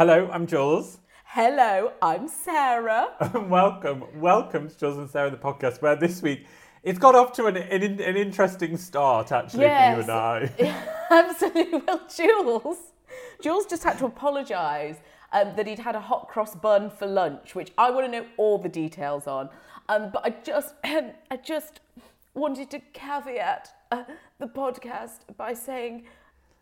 Hello, I'm Jules. Hello, I'm Sarah. welcome, welcome to Jules and Sarah, the podcast, where this week it's got off to an, an, an interesting start, actually, Yes. for you and I. Absolutely. Well, Jules, Jules just had to apologise um, that he'd had a hot cross bun for lunch, which I want to know all the details on. Um, but I just, I just wanted to caveat uh, the podcast by saying,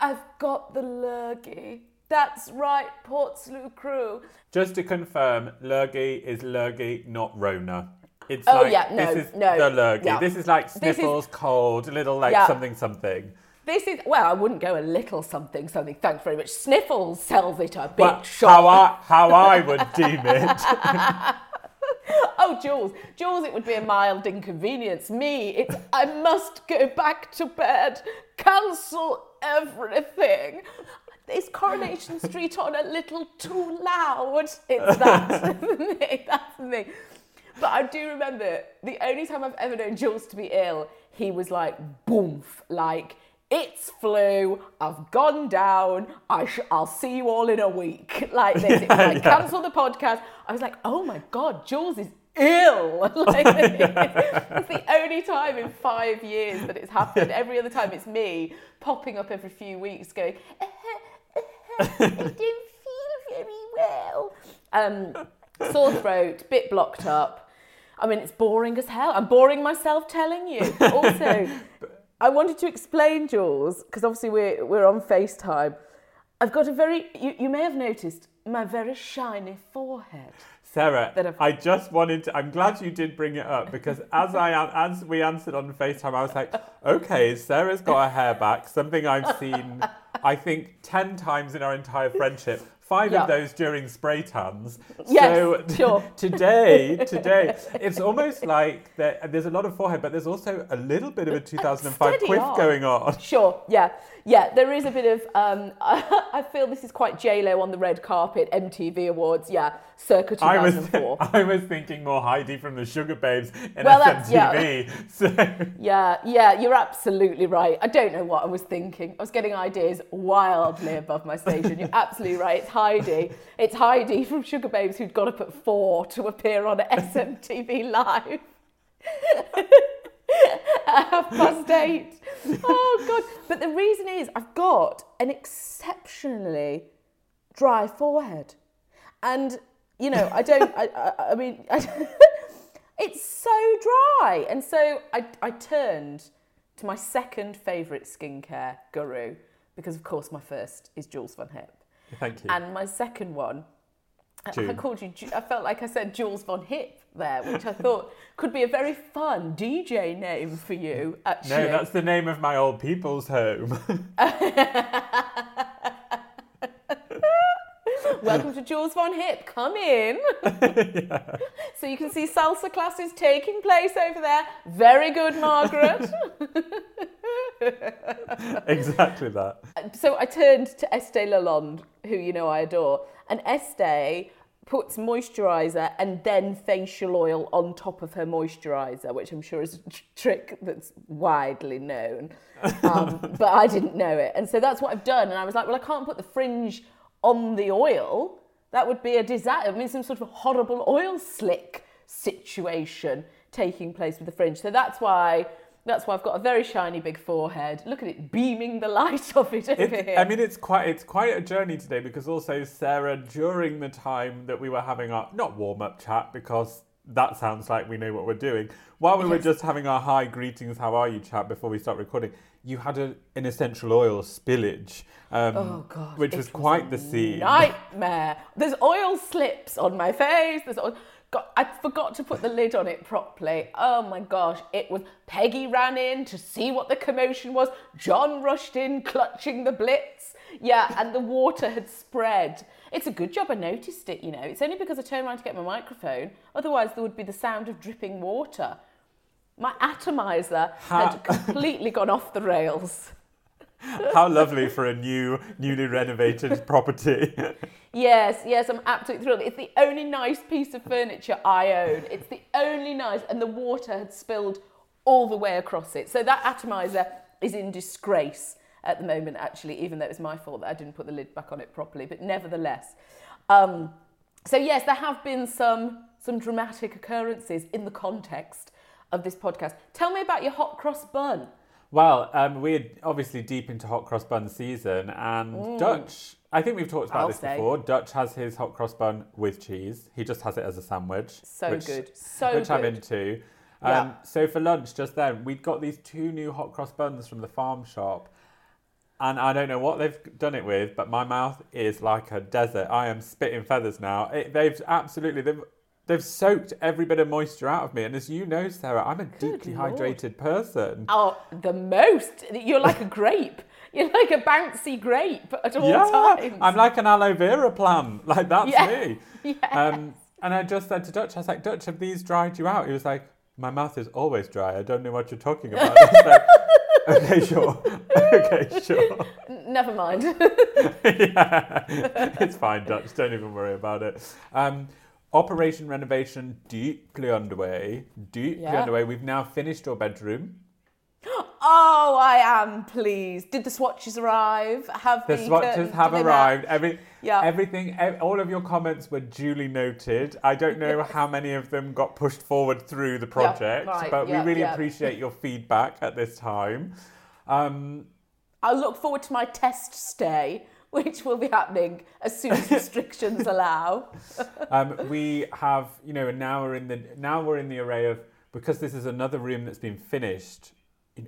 I've got the lurgy. That's right, Portslade crew. Just to confirm, lurgy is lurgy, not Rona. It's Oh, like, yeah, no, this is no, the lurgy. yeah. This is like This is- sniffles, cold, little like Yeah. something something. This is, well, I wouldn't go a little something, something, thanks very much. Sniffles sells it a big But shot. how I, how I would deem it. Oh, Jules, Jules, it would be a mild inconvenience. Me, it's I must go back to bed. Cancel everything. Is Coronation Street on a little too loud? It's that for me. That's for me. But I do remember the only time I've ever known Jules to be ill, he was like, boomf, like, it's flu, I've gone down, I sh- I'll see you all in a week. Like this, it was like, yeah. cancel the podcast. I was like, oh my God, Jules is ill. Like, it's the only time in five years that it's happened. Every other time it's me popping up every few weeks going, I don't feel very well. Um, sore throat, bit blocked up. I mean, it's boring as hell. I'm boring myself telling you. Also, I wanted to explain, Jules, because obviously we're, we're on FaceTime. I've got a very, you, you may have noticed, my very shiny forehead. Sarah, have- I just wanted to. I'm glad you did bring it up because as I as we answered on Facetime, I was like, okay, Sarah's got her hair back. Something I've seen, I think, ten times in our entire friendship. Five Yeah. of those during spray tans. Yes, so sure. today, today, it's almost like there, there's a lot of forehead, but there's also a little bit of a 2005 steady quiff on. going on. Sure, yeah. Yeah, there is a bit of, um, I feel this is quite J-Lo on the red carpet, MTV Awards, yeah, circa I was, 2004. I was thinking more Heidi from the Sugababes in Well, that's- yeah. So. Yeah, yeah, you're absolutely right. I don't know what I was thinking. I was getting ideas wildly above my station. You're absolutely right. It's Heidi. It's Heidi from Sugababes who'd got up at four to appear on SMTV Live. At half past eight. Oh, God. But the reason is I've got an exceptionally dry forehead. And, you know, I don't, I, I, I mean, I, it's so dry. And so I, I turned to my second favourite skincare guru because, of course, my first is Jules Van Hip. Thank you. And my second one, I- I called you, I felt like I said Jules Von Hip there, which I thought could be a very fun DJ name for you, actually. No, that's the name of my old people's home. Welcome to Jules Von Hip. Come in. So you can see salsa classes taking place over there. Very good, Margaret. exactly that. so I turned to Estee Lalonde, who you know I adore, and Estee puts moisturizer and then facial oil on top of her moisturizer, which I'm sure is a tr- trick that's widely known. Um, but I didn't know it. And so that's what I've done. And I was like, well, I can't put the fringe on the oil. That would be a disaster. I mean, some sort of horrible oil slick situation taking place with the fringe. So that's why That's why I've got a very shiny big forehead. Look at it beaming the light off it over here. I mean, it's quite it's quite a journey today because also Sarah, during the time that we were having our not warm up chat because that sounds like we know what we're doing. While we were just having our hi greetings, how are you chat before we start recording, you had a, an essential oil spillage, um, Oh god, which it was quite the scene. Nightmare. There's oil slips on my face. There's oil. God, I forgot to put the lid on it properly. Oh my gosh, it was. Peggy ran in to see what the commotion was. John rushed in, clutching the blitz. Yeah, and the water had spread. It's a good job I noticed it, you know. It's only because I turned around to get my microphone. Otherwise, there would be the sound of dripping water. My atomizer Ha- had completely gone off the rails. How lovely for a new, newly renovated property. Yes, yes, I'm absolutely thrilled. It's the only nice piece of furniture I own. It's the only nice, and the water had spilled all the way across it. So that atomizer is in disgrace at the moment, actually, even though it was my fault that I didn't put the lid back on it properly. But nevertheless, um, so yes, there have been some some dramatic occurrences in the context of this podcast. Tell me about your hot cross bun. Well, um, we're obviously deep into hot cross bun season, and Dutch. I think we've talked about Mm. I'll this say. before. Dutch has his hot cross bun with cheese. He just has it as a sandwich. So which, good, so which I'm good. into. Yeah. Um, So for lunch just then, we'd got these two new hot cross buns from the farm shop, and I don't know what they've done it with, but my mouth is like a desert. I am spitting feathers now. It, they've absolutely they've. They've soaked every bit of moisture out of me, and as you know, Sarah, I'm a deeply Lord. hydrated person. Oh, the most. You're like a grape. You're like a bouncy grape at all yeah, times. I'm like an aloe vera plant. Like that's Yeah, me. yes. Um, and I just said to Dutch, I was like, Dutch, have these dried you out? He was like, my mouth is always dry. I don't know what you're talking about. I was like, okay, sure. okay, sure. Never mind. yeah, it's fine, Dutch. Don't even worry about it. Um, Operation renovation deeply underway. Deeply Yeah. underway. We've now finished your bedroom. oh, I am pleased. Did the swatches arrive? Have The the, swatches have they arrived. Every, Yeah. everything, ev- all of your comments were duly noted. I don't know how many of them got pushed forward through the project, right, but yeah, we really yeah. appreciate your feedback at this time. Um, I look forward to my test stay, which will be happening as soon as restrictions allow. um, we have, you know, and now we're in the now we're in the array of because this is another room that's been finished.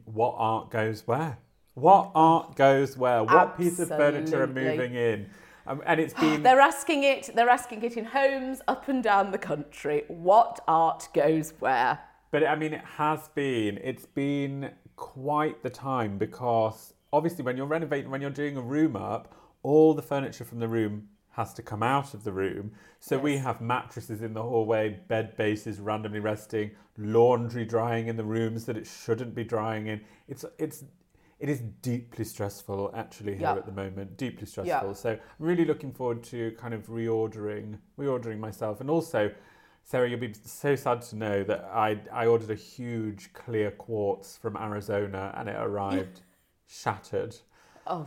What art goes where? What art goes where? What piece of furniture are moving in? Um, and it's been They're asking it. They're asking it in homes up and down the country. What art goes where? But I mean, it has been. It's been quite the time because obviously, when you're renovating, when you're doing a room up, all the furniture from the room has to come out of the room. So we have mattresses in the hallway, bed bases randomly resting, laundry drying in the rooms that it shouldn't be drying in. It's it's it is deeply stressful actually here Yeah. at the moment. Deeply stressful. So I'm really looking forward to kind of reordering reordering myself and also Sarah, you'll be so sad to know that I, I ordered a huge clear quartz from Arizona and it arrived shattered. Oh,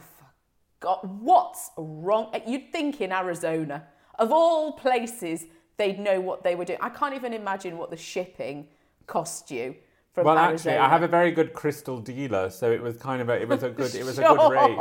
God, what's wrong? You'd think in Arizona, of all places, they'd know what they were doing. I can't even imagine what the shipping cost you from Well, Arizona. actually, I have a very good crystal dealer, so it was kind of a, it was a good it was a good rate.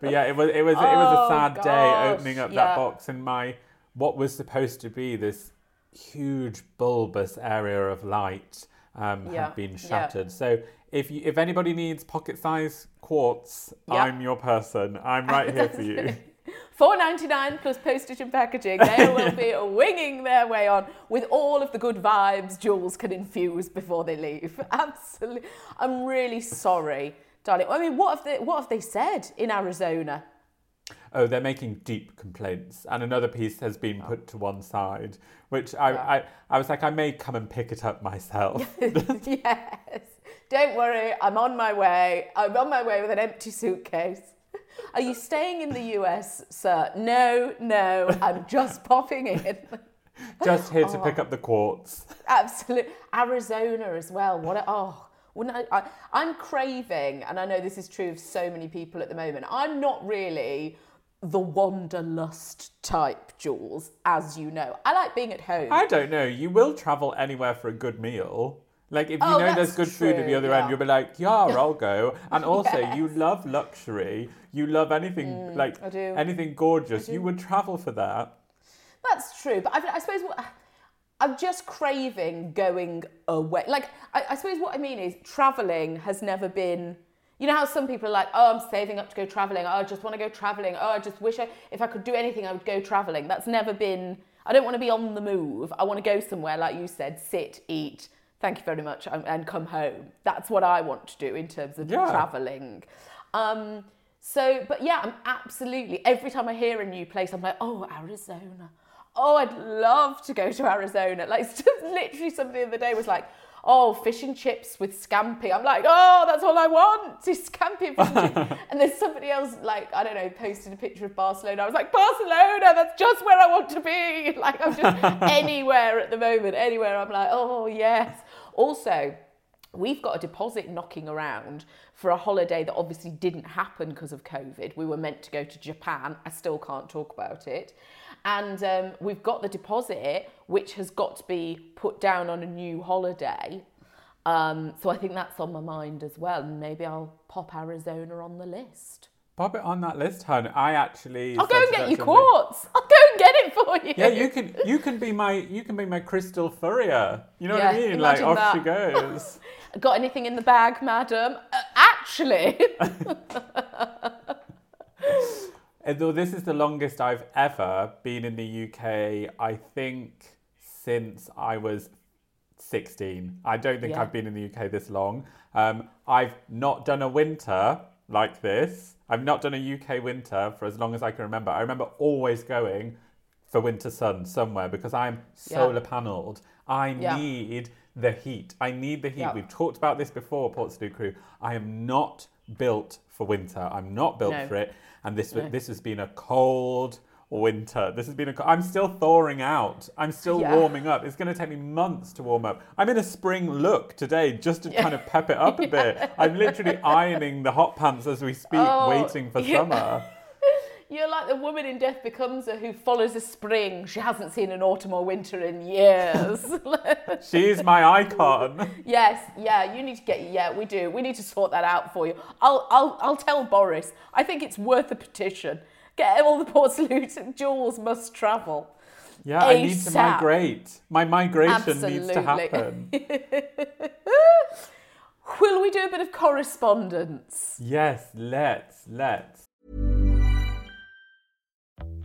But yeah, it was it was it was a Oh, sad day opening up yeah. that box and my what was supposed to be this huge bulbous area of light um, Yeah, had been yeah. shattered. So if you, if anybody needs pocket size quartz, Yeah. I'm your person. I'm right here for you. Four ninety nine plus postage and packaging. They will be winging their way on with all of the good vibes Jules can infuse before they leave. Absolutely, I'm really sorry, darling. I mean, what have they what have they said in Arizona? Oh, they're making deep complaints, and another piece has been Oh. put to one side, which I, I, I was like, I may come and pick it up myself. yes. Don't worry, I'm on my way. I'm on my way with an empty suitcase. Are you staying in the US, sir? No, no, I'm just popping in. Just here Oh. to pick up the quartz. Absolutely. Arizona as well. What a, oh, wouldn't I, I, I'm craving, and I know this is true of so many people at the moment, I'm not really the wanderlust type, Jules, as you know. I like being at home. I don't know. You will travel anywhere for a good meal. Like if you Oh, know there's good food at the other yeah. end, you'll be like, yeah, I'll go. And also, you love luxury. You love anything mm, like I do. anything gorgeous. You would travel for that. That's true, but I, I suppose what, I'm just craving going away. Like, I, I suppose what I mean is traveling has never been. You know how some people are like, oh, I'm saving up to go traveling. Oh, I just want to go traveling. Oh, I just wish I, if I could do anything, I would go traveling. That's never been. I don't want to be on the move. I want to go somewhere, like you said, sit, eat. Thank you very much, and, and come home. That's what I want to do in terms of Yeah. traveling. Um, so, but yeah, I'm absolutely. Every time I hear a new place, I'm like, oh, Arizona. Oh, I'd love to go to Arizona. Like, literally, somebody the other day was like, oh, fish and chips with scampi. I'm like, oh, that's all I want is scampi and fish and chips. And there's somebody else, like, I don't know, posted a picture of Barcelona. I was like, Barcelona, that's just where I want to be. Like, I'm just anywhere at the moment, anywhere. I'm like, oh, yes. Also, We've got a deposit knocking around for a holiday that obviously didn't happen because of COVID. We were meant to go to Japan. I still can't talk about it. And um, we've got the deposit, which has got to be put down on a new holiday. Um, so I think that's on my mind as well. And maybe I'll pop Arizona on the list. Pop it on that list, hun. I actually. I'll go and get you quartz. I'll go get it for you. Yeah, you can. You can be my. You can be my crystal furrier. You know what I mean? Like off that. she goes. Got anything in the bag, madam? Uh, actually. Though this is the longest I've ever been in the UK, I think since I was 16. I don't think Yeah. I've been in the UK this long. Um, I've not done a winter like this. I've not done a UK winter for as long as I can remember. I remember always going for winter sun somewhere because I'm solar panelled. I Yeah. need the heat. I need the heat. Yeah. We've talked about this before, Portslade Crew. I am not built for winter. I'm not built No. for it. And this this has been a cold winter. This has been a. co- I'm still thawing out. I'm still Yeah. warming up. It's going to take me months to warm up. I'm in a spring look today just to kind of pep it up a bit. I'm literally ironing the hot pants as we speak, Oh, waiting for yeah. summer. You're like the woman in Death Becomes Her who follows a spring. She hasn't seen an autumn or winter in years. She's my icon. yes, yeah, you need to get. Yeah, we do. We need to sort that out for you. I'll, I'll, I'll tell Boris. I think it's worth a petition. Get all the ports and Jules must travel. Yeah, I need to migrate. My migration needs to Absolutely. happen. Will we do a bit of correspondence? Yes, let's, let's.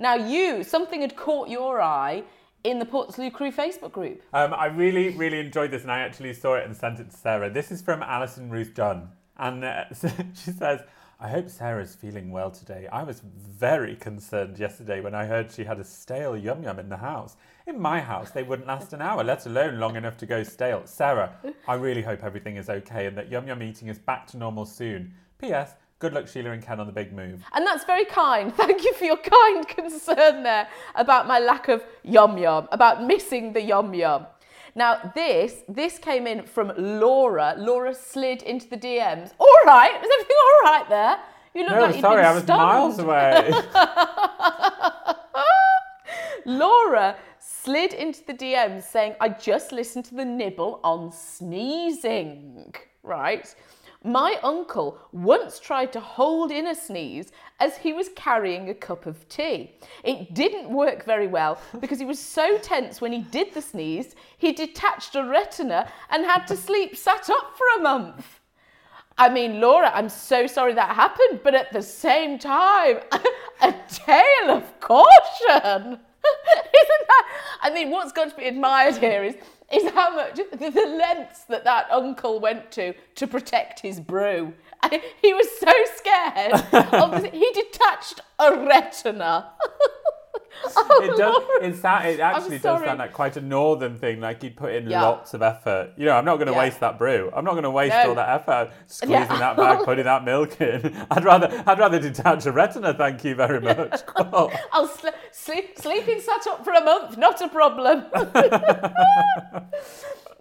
Now, you, something had caught your eye in the Portslade Crew Facebook group. Um, I really, really enjoyed this, and I actually saw it and sent it to Sarah. This is from Alison Ruth Dunn, and uh, she says, "I hope Sarah's feeling well today. I was very concerned yesterday when I heard she had a stale yum yum in the house. In my house, they wouldn't last an hour, let alone long enough to go stale. Sarah, I really hope everything is okay and that yum yum eating is back to normal soon. P.S. good luck, Sheila and Ken, on the big move. And that's very kind. Thank you for your kind concern there about my lack of yum yum, about missing the yum yum. Now this this came in from Laura. Laura slid into the DMs. All right, is everything all right there? You look No, like you'd sorry, been I was miles away. Laura slid into the DMs saying, I just listened to the nibble on sneezing. Right? My uncle once tried to hold in a sneeze as he was carrying a cup of tea. It didn't work very well because he was so tense when he did the sneeze, he detached a retina and had to sleep sat up for a month. I mean, Laura, I'm so sorry that happened, but at the same time, a tale of caution. Isn't that? I mean, what's got to be admired here is is how much the, the lengths that that uncle went to to protect his brew. I- he was so scared. the- he detached a retina. Oh, it does. It, sound, it actually does sound like quite a northern thing. Like you'd put in Yeah. lots of effort. You know, I'm not going to Yeah. waste that brew. I'm not going to waste No. all that effort squeezing Yeah. that bag, putting that milk in. I'd rather, I'd rather detach a retina. Thank you very much. I'll sl- sleep, sleeping sat up for a month, not a problem.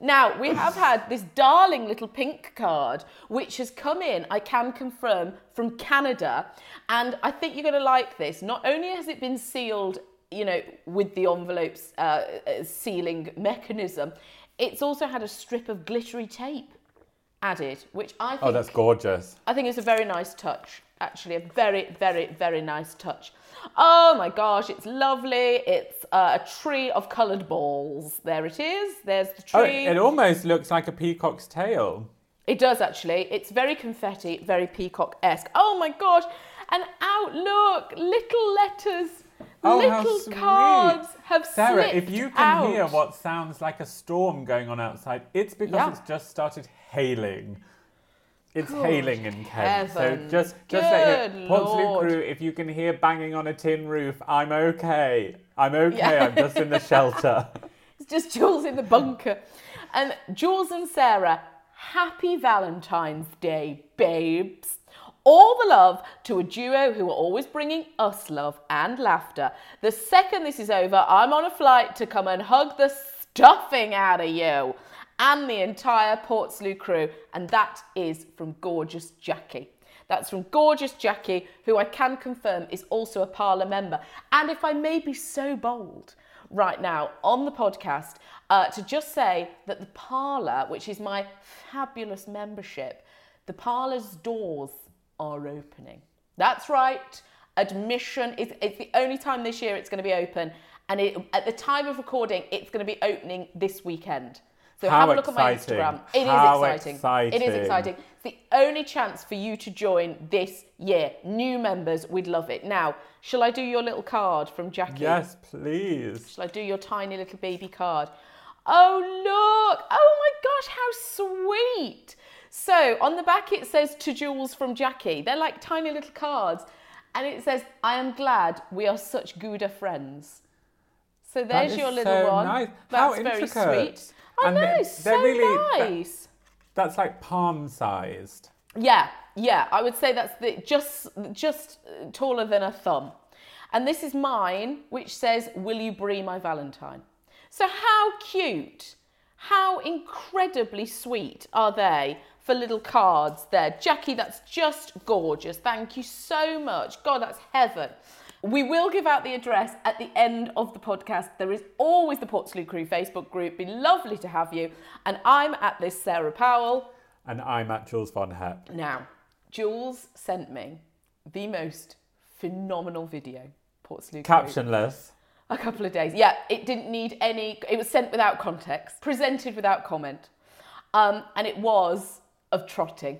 Now, we have had this darling little pink card, which has come in, I can confirm, from Canada. And I think you're going to like this. Not only has it been sealed, you know, with the envelope's uh, uh, sealing mechanism, it's also had a strip of glittery tape added, which I think Oh, that's gorgeous. I think it's a very nice touch. Actually, a very, very, very nice touch. Oh my gosh, it's lovely. It's uh, a tree of coloured balls. There it is. There's the tree. Oh, it almost looks like a peacock's tail. It does actually. It's very confetti, very peacock esque. Oh my gosh. And out, look, little letters, Oh, little cards have Sarah, if you can out. hear what sounds like a storm going on outside, it's because Yeah. it's just started hailing. It's hailing in Kent. So just just let Good you Portslade Lord. crew, if you can hear banging on a tin roof, I'm okay. I'm okay. Yeah. I'm just in the shelter. It's just Jules in the bunker. And Jules and Sarah, happy Valentine's Day, babes. All the love to a duo who are always bringing us love and laughter. The second this is over, I'm on a flight to come and hug the stuffing out of you and the entire Portslade crew. And that is from gorgeous Jackie. That's from gorgeous Jackie, who I can confirm is also a parlour member. And if I may be so bold, right now on the podcast uh, to just say that the parlour, which is my fabulous membership, the parlour's doors are opening. That's right. Admission is it's the only time this year it's going to be open, and it, at the time of recording, it's going to be opening this weekend. So How have a look exciting. at my Instagram. It is How exciting. It is exciting. exciting. It's the only chance for you to join this year. New members, we'd love it. Now, shall I do your little card from Jackie? yes, please. Shall I do your tiny little baby card? Oh, look. Oh my gosh, how sweet. So on the back it says to Jules from Jackie. They're like tiny little cards. And it says, I am glad we are such gooder friends. So there's your little so one. Nice. That's How very sweet. I And know, they're- so they're really- nice. That's like palm sized. Yeah, yeah, I would say that's the, just just uh, taller than a thumb. And this is mine, which says, "Will you brie my Valentine?" So how cute, how incredibly sweet are they for little cards there, Jackie? That's just gorgeous. Thank you so much. God, that's heaven. We will give out the address at the end of the podcast. There is always the Portslade Crew Facebook group. Be lovely to have you. And I'm at this Sarah Powell. And I'm at Jules Von Hep. Now, Jules sent me the most phenomenal video, Portslade Crew. Captionless. A couple of days. Yeah, it didn't need any, it was sent without context, presented without comment. Um, and it was of trotting.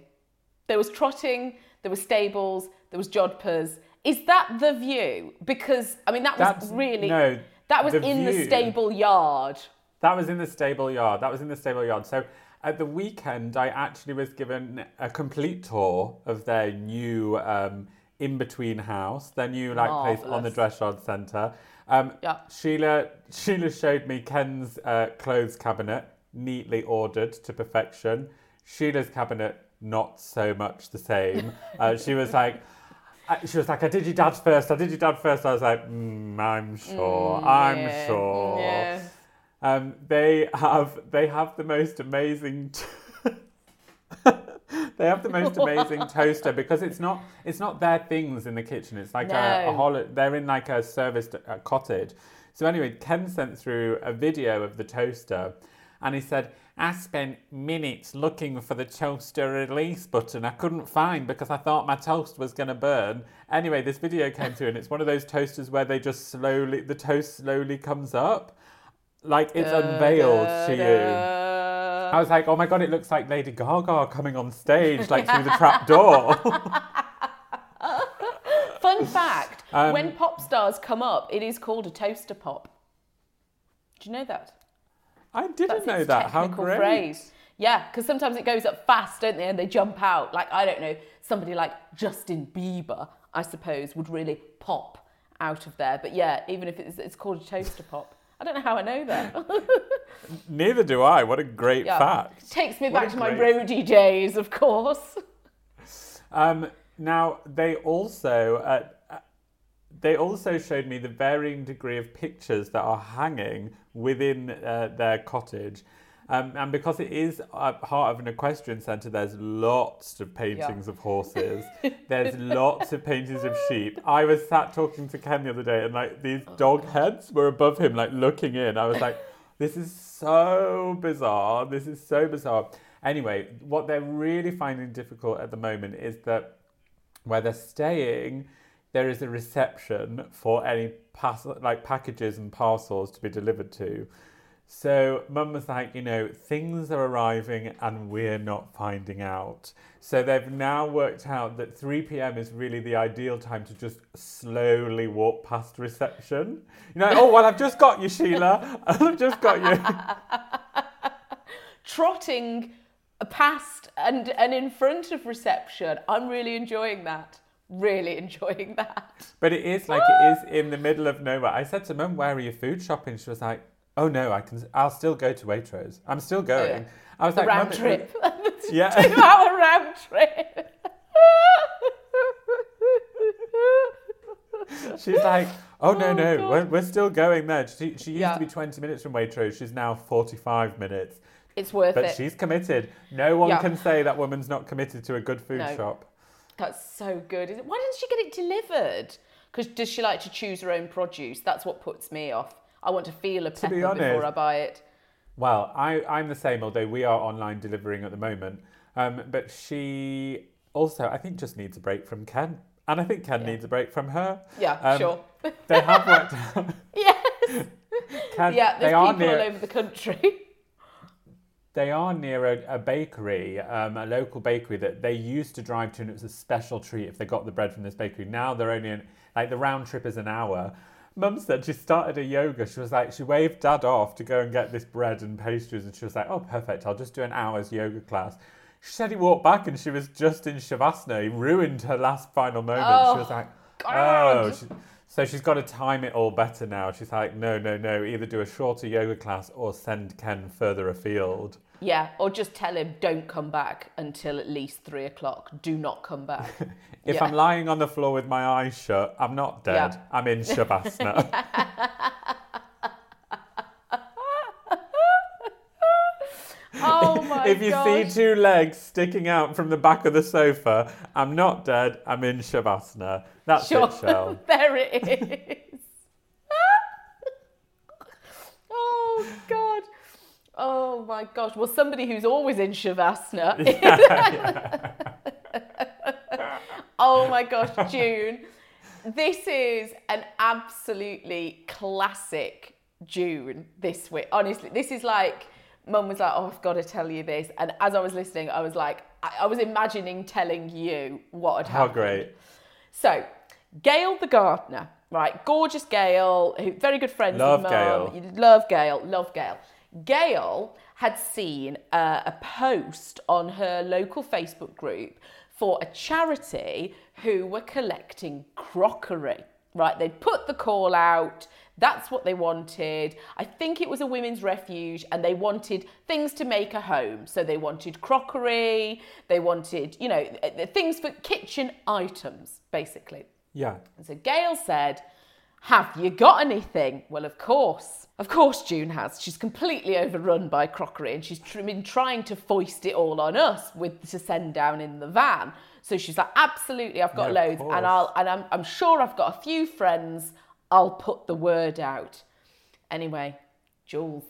There was trotting, there were stables, there was jodhpurs. Is that the view? Because, I mean, that was That's- really, no, that was the in the stable yard. That was in the stable yard. That was in the stable yard. So at the weekend, I actually was given a complete tour of their new um, in between house, their new like place on the Marvellous. dress yard centre. Um, Yeah. Sheila Sheila showed me Ken's uh, clothes cabinet, neatly ordered to perfection. Sheila's cabinet, not so much the same. Uh, she was like, I- she was like, I did your dad first. I did your dad first. I was like, mm, I'm sure. I'm yeah, sure. yeah. Um, they have they have the most amazing. T- they have the most amazing toaster because it's not it's not their things in the kitchen. It's like a, a No. hol- They're in like a serviced uh, cottage. So anyway, Ken sent through a video of the toaster, and he said. I spent minutes looking for the toaster release button. I couldn't find because I thought my toast was going to burn. Anyway, this video came through and it's one of those toasters where they just slowly, the toast slowly comes up. Like it's unveiled to you. I was like, oh my god, it looks like Lady Gaga coming on stage, like through the trap door. Fun fact: Um, when pop stars come up, it is called a toaster pop. Do you know that? I didn't That's know that. How great. phrase. Yeah, because sometimes it goes up fast, don't they? And they jump out. Like I don't know, somebody like Justin Bieber, I suppose, would really pop out of there. But yeah, even if it's, it's called a toaster pop, I don't know how I know that. Neither do I. What a great Yeah. fact. Takes me What back to my great- roadie days, of course. Um, now they also uh, uh, they also showed me the varying degree of pictures that are hanging within uh, their cottage. Um, and because it is uh, part of an equestrian centre, there's lots of paintings of horses. there's lots of paintings of sheep. I was sat talking to Ken the other day, and like these dog heads were above him, like looking in. I was like, this is so bizarre. This is so bizarre. Anyway, what they're really finding difficult at the moment is that where they're staying, there is a reception for any pass- like packages and parcels to be delivered to. So mum was like, you know, things are arriving and we're not finding out. So they've now worked out that 3 p.m. is really the ideal time to just slowly walk past reception. You know, oh well, I've just got you, Sheila. I've just got you. Trotting past and and in front of reception. I'm really enjoying that. Really enjoying that. But it is like it is in the middle of nowhere. I said to mum, "Where are you food shopping?" She was like, "Oh no, I can. I'll still go to Waitrose. I'm still oh, going." I was The like, round "Mum, it- trip. Yeah. Two hour round trip. She's like, "Oh no, Oh, no, we're, we're still going there." She, she used Yeah. to be 20 minutes from Waitrose. She's now 45 minutes. It's worth But it. But she's committed. No one Yeah. can say that woman's not committed to a good food No. shop. That's so good. Why doesn't she get it delivered? Because does she like to choose her own produce? That's what puts me off. I want to feel a be pepper before I buy it. Well, I, I'm the same, although we are online delivering at the moment. Um, but she also, I think, just needs a break from Ken. And I think Ken needs a break from her. Yeah, Um, sure. They have worked out. yes. Ken, Yeah, they there's are people near, all over the country. They are near a, a bakery, um, a local bakery that they used to drive to, and it was a special treat if they got the bread from this bakery. Now they're only in, like the round trip is an hour. Mum said she started a yoga. She was like, she waved dad off to go and get this bread and pastries, and she was like, oh, perfect, I'll just do an hour's yoga class. She said he walked back and she was just in Shavasana. He ruined her last final moment. she was like, oh. God. She- so she's got to time it all better now. She's like, no, no, no, either do a shorter yoga class or send Ken further afield. Yeah, or just tell him don't come back until at least three o'clock. Do not come back. If Yeah. I'm lying on the floor with my eyes shut, I'm not dead. Yeah. I'm in Shavasana. Oh my if you gosh. see two legs sticking out from the back of the sofa, I'm not dead. I'm in Shavasana. That's Sure. it, Shell. there it is. oh God. Oh my gosh. Well, somebody who's always in Shavasana. oh my gosh, June. This is an absolutely classic June this week. Honestly, this is like, Mum was like, oh, I've got to tell you this. And as I was listening, I was like, I, I was imagining telling you what had happened. How happened. great. So, Gail the gardener, right? Gorgeous Gail, who very good friends Love with Mum. Gail. Love Gail. Love Gail. Gail had seen uh, a post on her local Facebook group for a charity who were collecting crockery. Right? They'd put the call out. That's what they wanted. I think it was a women's refuge and they wanted things to make a home. So they wanted crockery, they wanted, you know, things for kitchen items, basically. Yeah. And so Gail said, Have you got anything? Well, of course. Of course, June has. She's completely overrun by crockery and she's been trying to foist it all on us with to send down in the van. So she's like, Absolutely, I've got of loads. And I'll and I'm, I'm sure I've got a few friends. I'll put the word out. Anyway, Jules,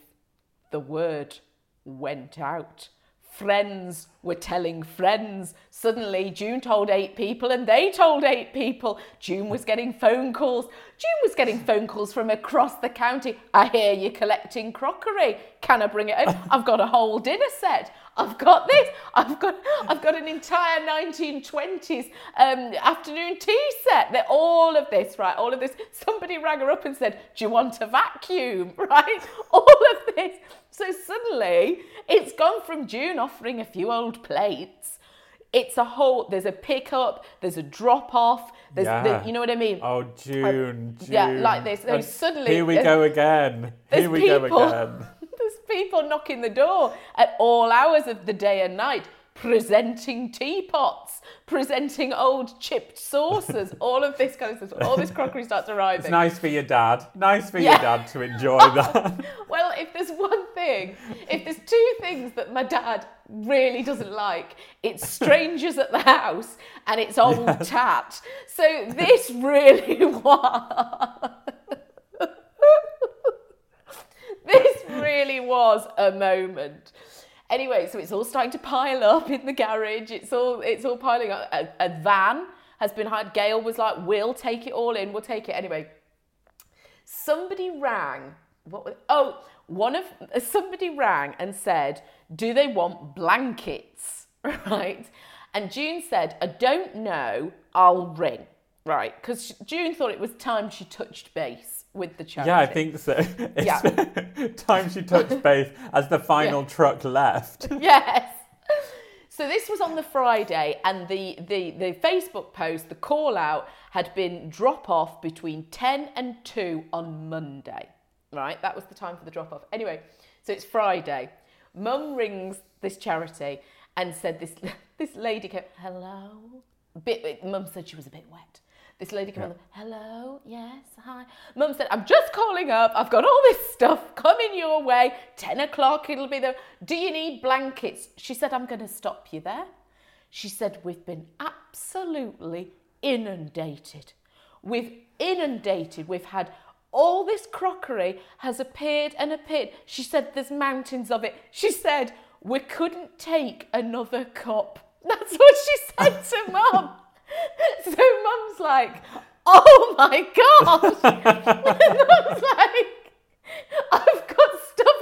the word went out. Friends were telling friends. Suddenly, June told eight people and they told eight people. June was getting phone calls. June was getting phone calls from across the county. I hear you're collecting crockery. Can I bring it home? I've got a whole dinner set. I've got this. I've got I've got an entire 1920s um, afternoon tea set. That all of this, right? All of this. Somebody rang her up and said, "Do you want a vacuum?" Right? All of this. So suddenly, it's gone from June offering a few old plates. It's a whole. There's a pickup. There's a drop off. There's, Yeah. the, you know what I mean? Oh, June, June. yeah, like this. And suddenly- Here we go again. Here we go again. People knocking the door at all hours of the day and night, presenting teapots, presenting old chipped saucers, all of this goes. All this crockery starts arriving. It's nice for your dad. Nice for Yeah. your dad to enjoy that. Well, if there's one thing, if there's two things that my dad really doesn't like, it's strangers at the house and it's old tat. So this really was. this really was a moment. Anyway, so it's all starting to pile up in the garage. It's all it's all piling up. A, a van has been hired. Gail was like, "We'll take it all in. We'll take it anyway." somebody rang. What? was- Oh, one of somebody rang and said, "Do they want blankets?" Right? And June said, "I don't know. I'll ring." Right? Because June thought it was time she touched base with the charity. yeah, I think so. It's time she touched base as the final truck left. yes. So this was on the Friday, and the, the, the Facebook post, the call out, had been drop off between 10 and 2 on Monday. Right? That was the time for the drop off. Anyway, so it's Friday. Mum rings this charity and said this this lady came, hello. Bit mum said she was a bit wet. This lady came on, hello, yes, hi. Mum said, I'm just calling up. I've got all this stuff coming your way. 10 o'clock, it'll be there. Do you need blankets? She said, I'm going to stop you there. She said, We've been absolutely inundated. We've inundated. We've had all this crockery has appeared and appeared. She said, There's mountains of it. She said, We couldn't take another cup. That's what she said to mum. So mum's like, Oh my gosh. mum's like, I've got stuff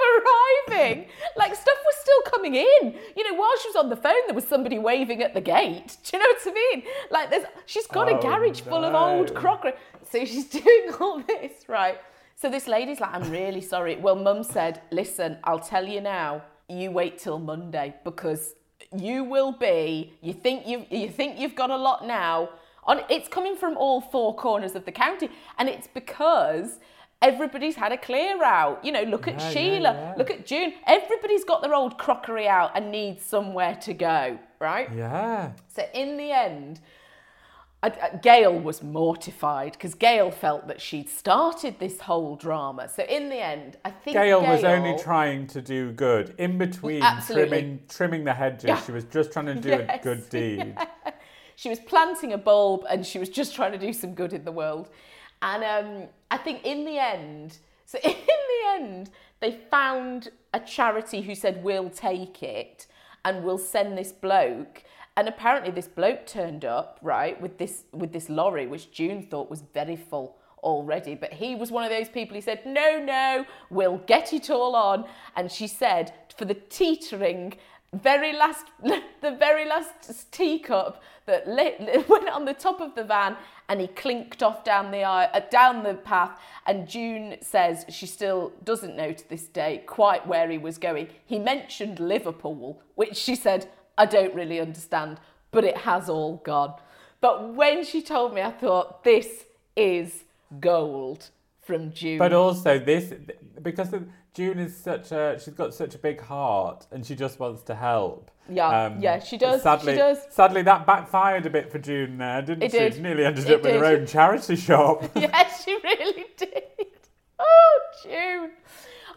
arriving. Like stuff was still coming in. You know, while she was on the phone, there was somebody waving at the gate. Do you know what I mean? Like there's she's got a Oh, garage full of old crockery. So she's doing all this, right? So this lady's like, I'm really sorry. Well, mum said, listen, I'll tell you now, you wait till Monday because you will be, you think you've you think you've got a lot now. On it's coming from all four corners of the county. And it's because everybody's had a clear out. You know, look at Yeah, yeah, Sheila, yeah. look at June. Everybody's got their old crockery out and needs somewhere to go, right? Yeah. So in the end, Gail was mortified because Gail felt that she'd started this whole drama. So in the end, I think Gail, was only trying to do good. In between Absolutely. trimming trimming the hedges, Yeah. she was just trying to do Yes, a good deed. She was planting a bulb and she was just trying to do some good in the world. And um, I think in the end, so in the end, they found a charity who said, We'll take it and we'll send this bloke. And apparently this bloke turned up, right, with this with this lorry, which June thought was very full already. But he was one of those people who said, No, no, we'll get it all on. And she said, for the teetering very last the very last teacup that lit, went on the top of the van and he clinked off down the uh, down the path and June says she still doesn't know to this day quite where he was going he mentioned Liverpool which she said I don't really understand but it has all gone but when she told me I thought this is gold from June. But also this because June is such a she's got such a big heart and she just wants to help. Um, Yeah, yeah, she does, she Sadly, does. Sadly, that backfired a bit for June there, didn't It she? did. She nearly ended It up with her own charity shop. yes, she really did. Oh, June.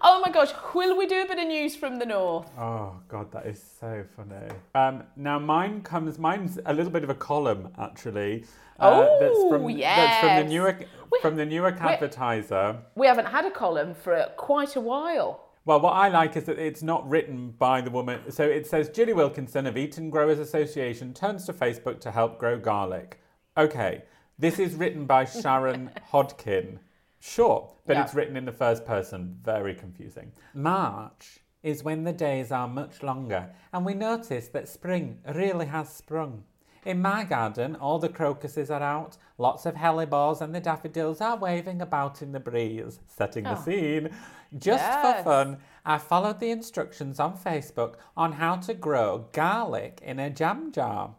Oh my gosh, will we do a bit of news from the north? Oh God, that is so funny. Um, now mine comes. Mine's a little bit of a column actually. uh, that's Oh, from that's from the Newark from the Newark Advertiser. We haven't had a column for quite a while. Well, what I like is that it's not written by the woman. So it says Julie Wilkinson of Eaton Growers Association turns to Facebook to help grow garlic. Okay, this is written by Sharon Hodkin. Sure, but Yeah. it's written in the first person. Very confusing. March is when the days are much longer, and we notice that spring really has sprung. In my garden, all the crocuses are out, lots of hellebores and the daffodils are waving about in the breeze, setting the oh. scene. Just for fun, I followed the instructions on Facebook on how to grow garlic in a jam jar.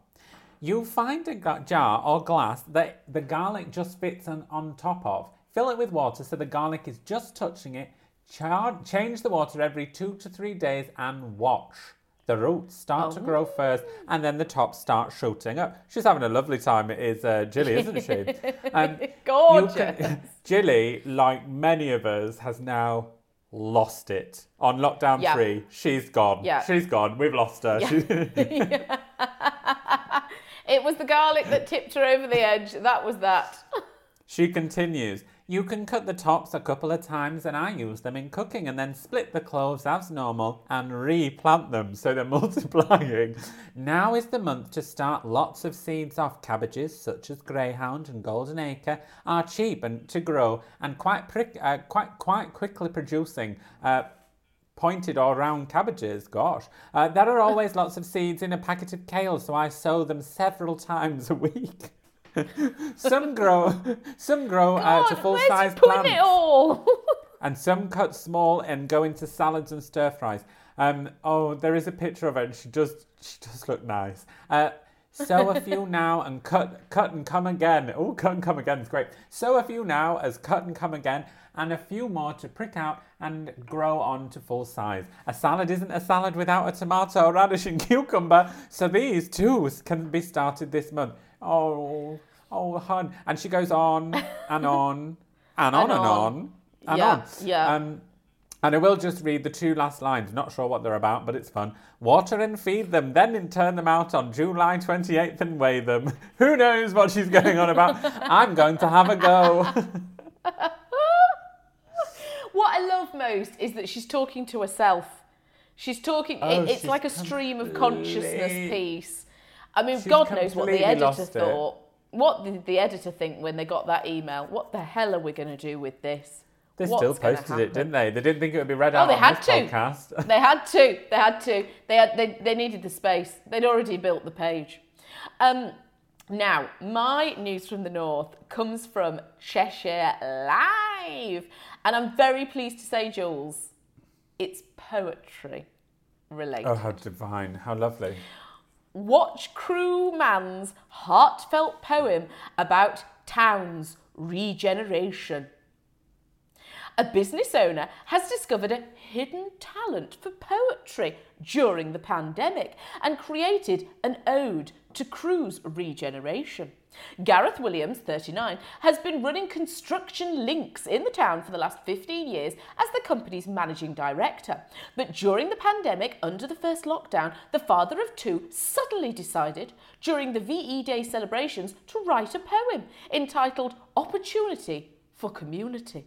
You'll find a jar or glass that the garlic just fits on top of. Fill it with water so the garlic is just touching it. Char- change the water every two to three days and watch. The roots start to grow first and then the top starts shooting up. She's having a lovely time, it is uh, Jilly, isn't she? Um, Gorgeous. Jilly, like many of us, has now lost it. On lockdown Yeah. three, she's gone. Yeah. She's gone. We've lost her. She- It was the garlic that tipped her over the edge. That was that. She continues, You can cut the tops a couple of times, and I use them in cooking, and then split the cloves as normal and replant them so they're multiplying. Now is the month to start lots of seeds off. Cabbages, such as Greyhound and Golden Acre, are cheap and to grow and quite prick, uh, quite quite quickly producing. Uh, pointed or round cabbages. Gosh, uh, there are always lots of seeds in a packet of kale, so I sow them several times a week. some grow, some grow uh, to full size plants, it all? and some cut small and go into salads and stir fries. Um, oh, there is a picture of her, and she does, she does look nice. Uh, sow a few now and cut, cut and come again. Oh, cut and come again is great. Sow a few now as cut and come again, and a few more to prick out and grow on to full size. A salad isn't a salad without a tomato, radish, and cucumber, so these too can be started this month. Oh, oh, hun. And she goes on and on and on and on. on and Yeah, on. yeah. Um, and I will just read the two last lines. Not sure what they're about, but it's fun. Water and feed them, then in turn them out on July 28th and weigh them. Who knows what she's going on about? I'm going to have a go. what I love most is that she's talking to herself. She's talking. Oh, it- it's she's like a stream of consciousness piece. I mean, She's God knows what the editor lost it. thought. What did the editor think when they got that email? What the hell are we going to do with this? They What's still posted it, didn't they? They didn't think it would be read Oh, out they on had to. podcast. They had to. They had to. They had. They, they needed the space. They'd already built the page. Um, now, my news from the north comes from Cheshire Live, and I'm very pleased to say, Jules, it's poetry related. oh, how divine. How lovely. Watch Crewe Man's heartfelt poem about town's regeneration. A business owner has discovered a hidden talent for poetry during the pandemic and created an ode to Crewe's regeneration. Gareth Williams, 39, has been running construction links in the town for the last 15 years as the company's managing director. But during the pandemic, under the first lockdown, the father of two suddenly decided during the VE Day celebrations to write a poem entitled Opportunity for Community.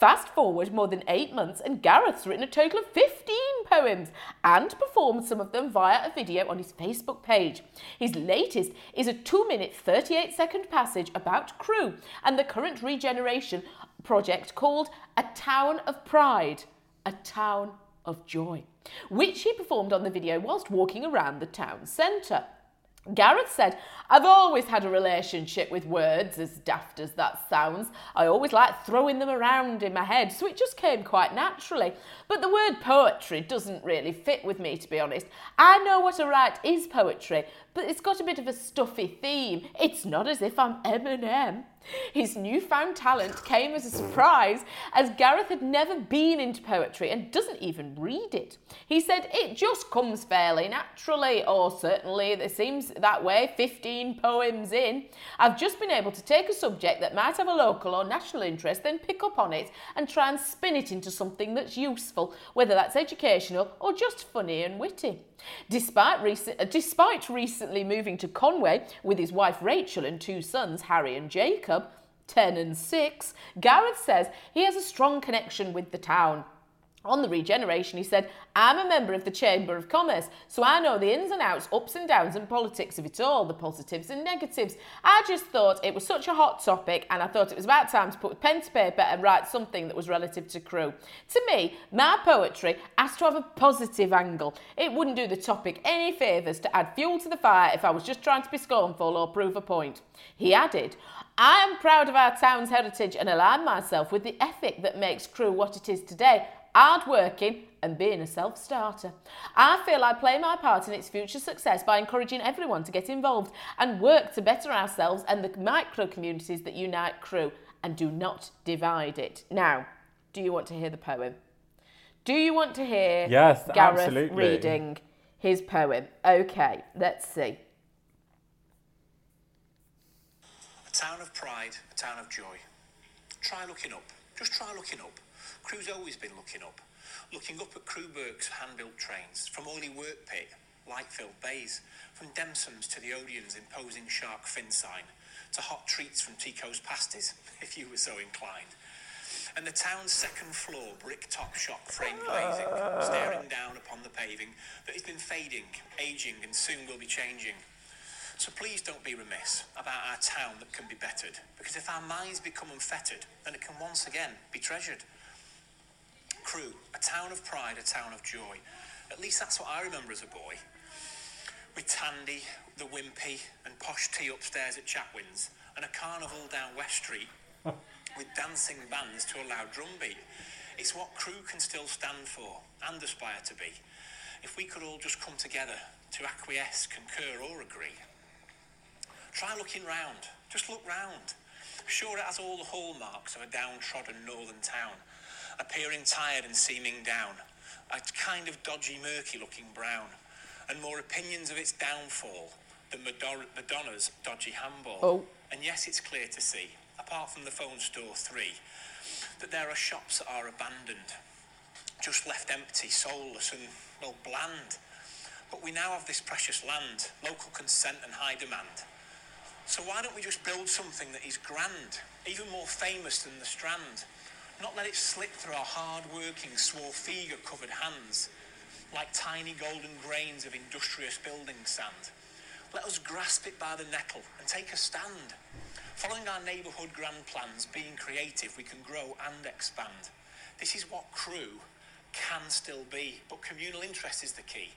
Fast forward more than eight months, and Gareth's written a total of 15 poems and performed some of them via a video on his Facebook page. His latest is a 2 minute 38 second passage about Crewe and the current regeneration project called A Town of Pride, a Town of Joy, which he performed on the video whilst walking around the town centre. Gareth said, I've always had a relationship with words, as daft as that sounds. I always liked throwing them around in my head, so it just came quite naturally. But the word poetry doesn't really fit with me, to be honest. I know what I write is poetry, but it's got a bit of a stuffy theme. It's not as if I'm Eminem. His newfound talent came as a surprise as Gareth had never been into poetry and doesn't even read it. He said it just comes fairly naturally, or certainly it seems that way 15 poems in. I've just been able to take a subject that might have a local or national interest, then pick up on it and try and spin it into something that's useful, whether that's educational or just funny and witty. Despite, uh, despite recently moving to Conway with his wife Rachel and two sons, Harry and Jacob, 10 and 6, Gareth says he has a strong connection with the town. On the regeneration, he said, I'm a member of the Chamber of Commerce, so I know the ins and outs, ups and downs, and politics of it all, the positives and negatives. I just thought it was such a hot topic, and I thought it was about time to put pen to paper and write something that was relative to Crewe. To me, my poetry has to have a positive angle. It wouldn't do the topic any favours to add fuel to the fire if I was just trying to be scornful or prove a point. He added, I am proud of our town's heritage and align myself with the ethic that makes Crewe what it is today hard working, and being a self starter. I feel I play my part in its future success by encouraging everyone to get involved and work to better ourselves and the micro communities that unite Crewe and do not divide it. Now, do you want to hear the poem? Do you want to hear Yes, Gareth absolutely. reading his poem? Okay, let's see. A town of pride, a town of joy. Try looking up. Just try looking up. Crewe's always been looking up. Looking up at Crewe Works' hand-built trains, from oily work pit, light-filled bays, from Dempson's to the Odeon's imposing shark fin sign, to hot treats from Tico's pasties, if you were so inclined. And the town's second floor brick top shop frame glazing, staring down upon the paving that has been fading, aging, and soon will be changing. So please don't be remiss about our town that can be bettered, because if our minds become unfettered, then it can once again be treasured. Crewe, a town of pride, a town of joy. At least that's what I remember as a boy. With Tandy, the Wimpy, and posh tea upstairs at Chatwin's, and a carnival down West Street with dancing bands to a loud drumbeat. It's what Crewe can still stand for and aspire to be. If we could all just come together to acquiesce, concur, or agree. Try looking round. Just look round. Sure, it has all the hallmarks of a downtrodden northern town, appearing tired and seeming down, a kind of dodgy, murky looking brown, and more opinions of its downfall than Madonna- Madonna's dodgy handball. Oh. And yes, it's clear to see, apart from the phone store three, that there are shops that are abandoned, just left empty, soulless, and, well, bland. But we now have this precious land, local consent and high demand. So why don't we just build something that is grand, even more famous than the Strand? Not let it slip through our hard-working, swarfega-covered hands, like tiny golden grains of industrious building sand. Let us grasp it by the nettle and take a stand. Following our neighbourhood grand plans, being creative, we can grow and expand. This is what Crewe can still be, but communal interest is the key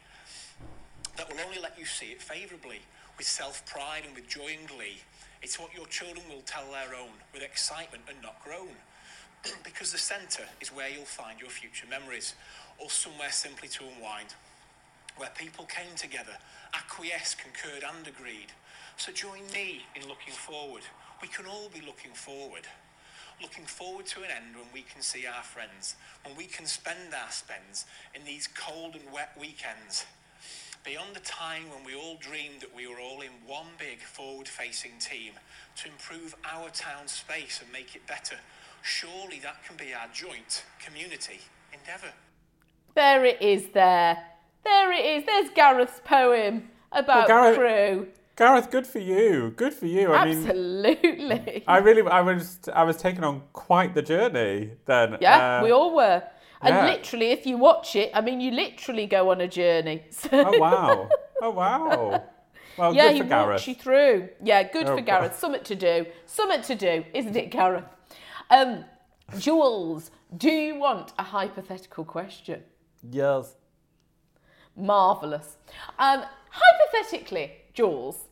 that will only let you see it favourably, with self pride and with joy and glee. It's what your children will tell their own, with excitement and not groan. because the centre is where you'll find your future memories, or somewhere simply to unwind, where people came together, acquiesced, concurred, and agreed. So join me in looking forward. We can all be looking forward. Looking forward to an end when we can see our friends, when we can spend our spends in these cold and wet weekends. Beyond the time when we all dreamed that we were all in one big forward facing team to improve our town's space and make it better, surely that can be our joint community endeavour. There it is there. There it is. There's Gareth's poem about Gareth- Crewe. Gareth, good for you. Good for you. I mean, Absolutely. I really, I was, I was taken on quite the journey then. yeah, Uh, we all were. And yeah. literally, if you watch it, I mean, you literally go on a journey. So, Oh wow! Oh wow! Well, yeah, good he Gareth. walks you through. Yeah, good Oh, for Gareth. Something to do. Something to do, isn't it, Gareth? Um, Jules, do you want a hypothetical question? Yes. Marvellous. Um, hypothetically, Jules,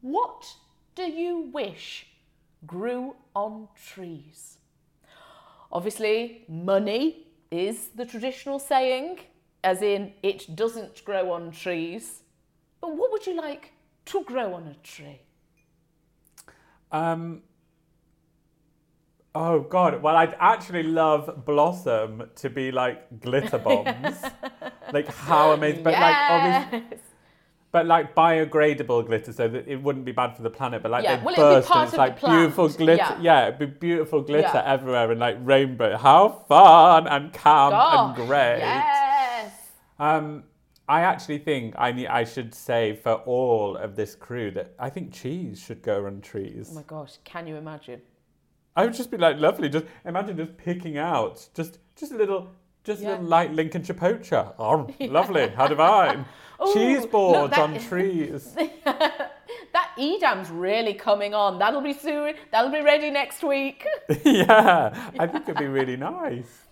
what do you wish grew on trees? Obviously, money is the traditional saying, as in it doesn't grow on trees. But what would you like to grow on a tree? Um, Oh god. Well, I'd actually love Blossom to be like glitter bombs. like how amazing! But like obviously, but like biodegradable glitter, so that it wouldn't be bad for the planet. But like Yeah, they well, burst and it's like beautiful glitter. yeah. Yeah. it'd be beautiful glitter Yeah. everywhere and like rainbow. How fun and calm Gosh, and great. Yes. Um, I actually think I need, I should say for all of this crew that I think cheese should go on trees. Oh my gosh, can you imagine? I would just be like lovely. Just imagine just picking out just just a little just a little light Lincolnshire poacher. Oh, lovely. How divine. Ooh, Cheese boards on trees. That Edam's really coming on. That'll be soon. That'll be ready next week. yeah, I think it'd be really nice.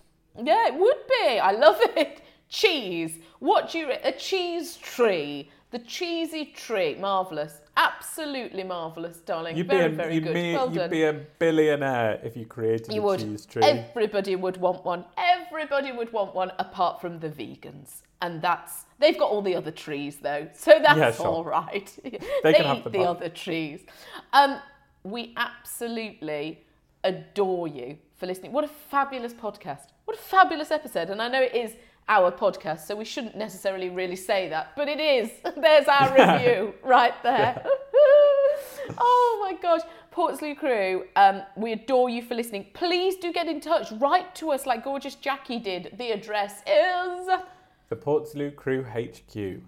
yeah, it would be. I love it. Cheese. What do you? A cheese tree. The cheesy tree. Marvelous. Absolutely marvelous, darling. You'd very, be a, very you'd good. be, well you'd done. be a billionaire if you created You a would. cheese tree. Everybody would want one. Everybody would want one, apart from the vegans, and that's they've got all the other trees though, so that's Yeah, sure. all right. They can have the eat the other trees. Um, we absolutely adore you for listening. What a fabulous podcast! What a fabulous episode! And I know it is our podcast, so we shouldn't necessarily really say that, but it is. There's our review right there. oh my gosh. Portslade crew, um, we adore you for listening. Please do get in touch. Write to us like gorgeous Jackie did. The address is the Portslade Crew HQ,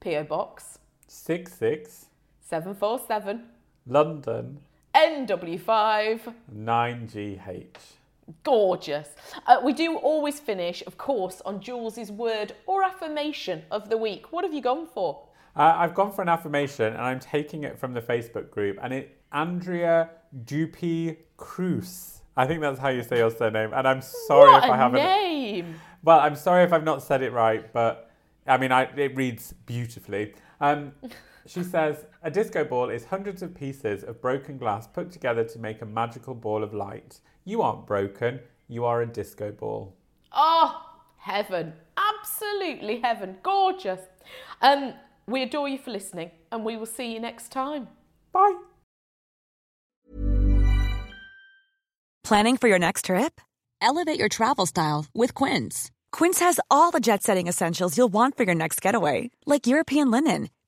PO Box 66 747 London NW5. 9GH. Gorgeous. Uh, we do always finish, of course, on Jules's word or affirmation of the week. What have you gone for? Uh, I've gone for an affirmation and I'm taking it from the Facebook group and it Andrea Dupi Cruz. I think that's how you say your surname. And I'm sorry what if I haven't name! Well, I'm sorry if I've not said it right, but I mean, I, it reads beautifully. Um, she says, A disco ball is hundreds of pieces of broken glass put together to make a magical ball of light. You aren't broken, you are a disco ball. Oh, heaven. Absolutely heaven. Gorgeous. Um, we adore you for listening, and we will see you next time. Bye. Planning for your next trip? Elevate your travel style with Quince. Quince has all the jet setting essentials you'll want for your next getaway, like European linen,